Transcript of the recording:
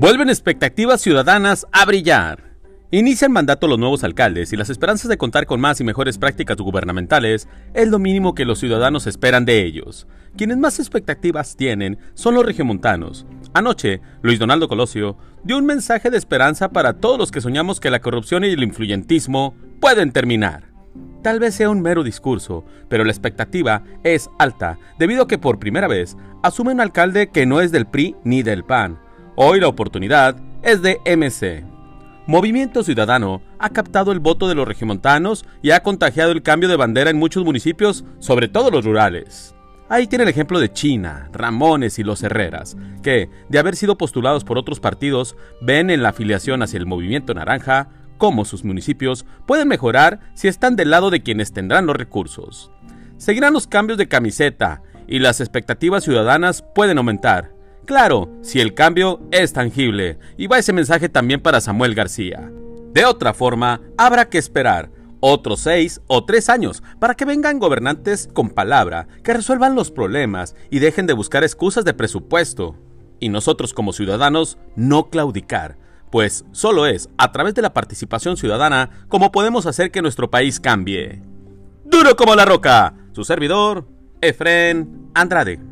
Vuelven expectativas ciudadanas a brillar. Inician mandato los nuevos alcaldes y las esperanzas de contar con más y mejores prácticas gubernamentales es lo mínimo que los ciudadanos esperan de ellos. Quienes más expectativas tienen son los regiomontanos. Anoche, Luis Donaldo Colosio dio un mensaje de esperanza para todos los que soñamos que la corrupción y el influyentismo pueden terminar. Tal vez sea un mero discurso, pero la expectativa es alta, debido a que por primera vez asume un alcalde que no es del PRI ni del PAN, Hoy la oportunidad es de MC. Movimiento Ciudadano ha captado el voto de los regimontanos y ha contagiado el cambio de bandera en muchos municipios, sobre todo los rurales. Ahí tiene el ejemplo de China, Ramones y los Herreras, que, de haber sido postulados por otros partidos, ven en la afiliación hacia el movimiento naranja cómo sus municipios pueden mejorar si están del lado de quienes tendrán los recursos. Seguirán los cambios de camiseta y las expectativas ciudadanas pueden aumentar, Claro, si el cambio es tangible, y va ese mensaje también para Samuel García. De otra forma, habrá que esperar otros seis o tres años para que vengan gobernantes con palabra, que resuelvan los problemas y dejen de buscar excusas de presupuesto. Y nosotros como ciudadanos no claudicar, pues solo es a través de la participación ciudadana como podemos hacer que nuestro país cambie. Duro como la roca, su servidor, Efren Andrade.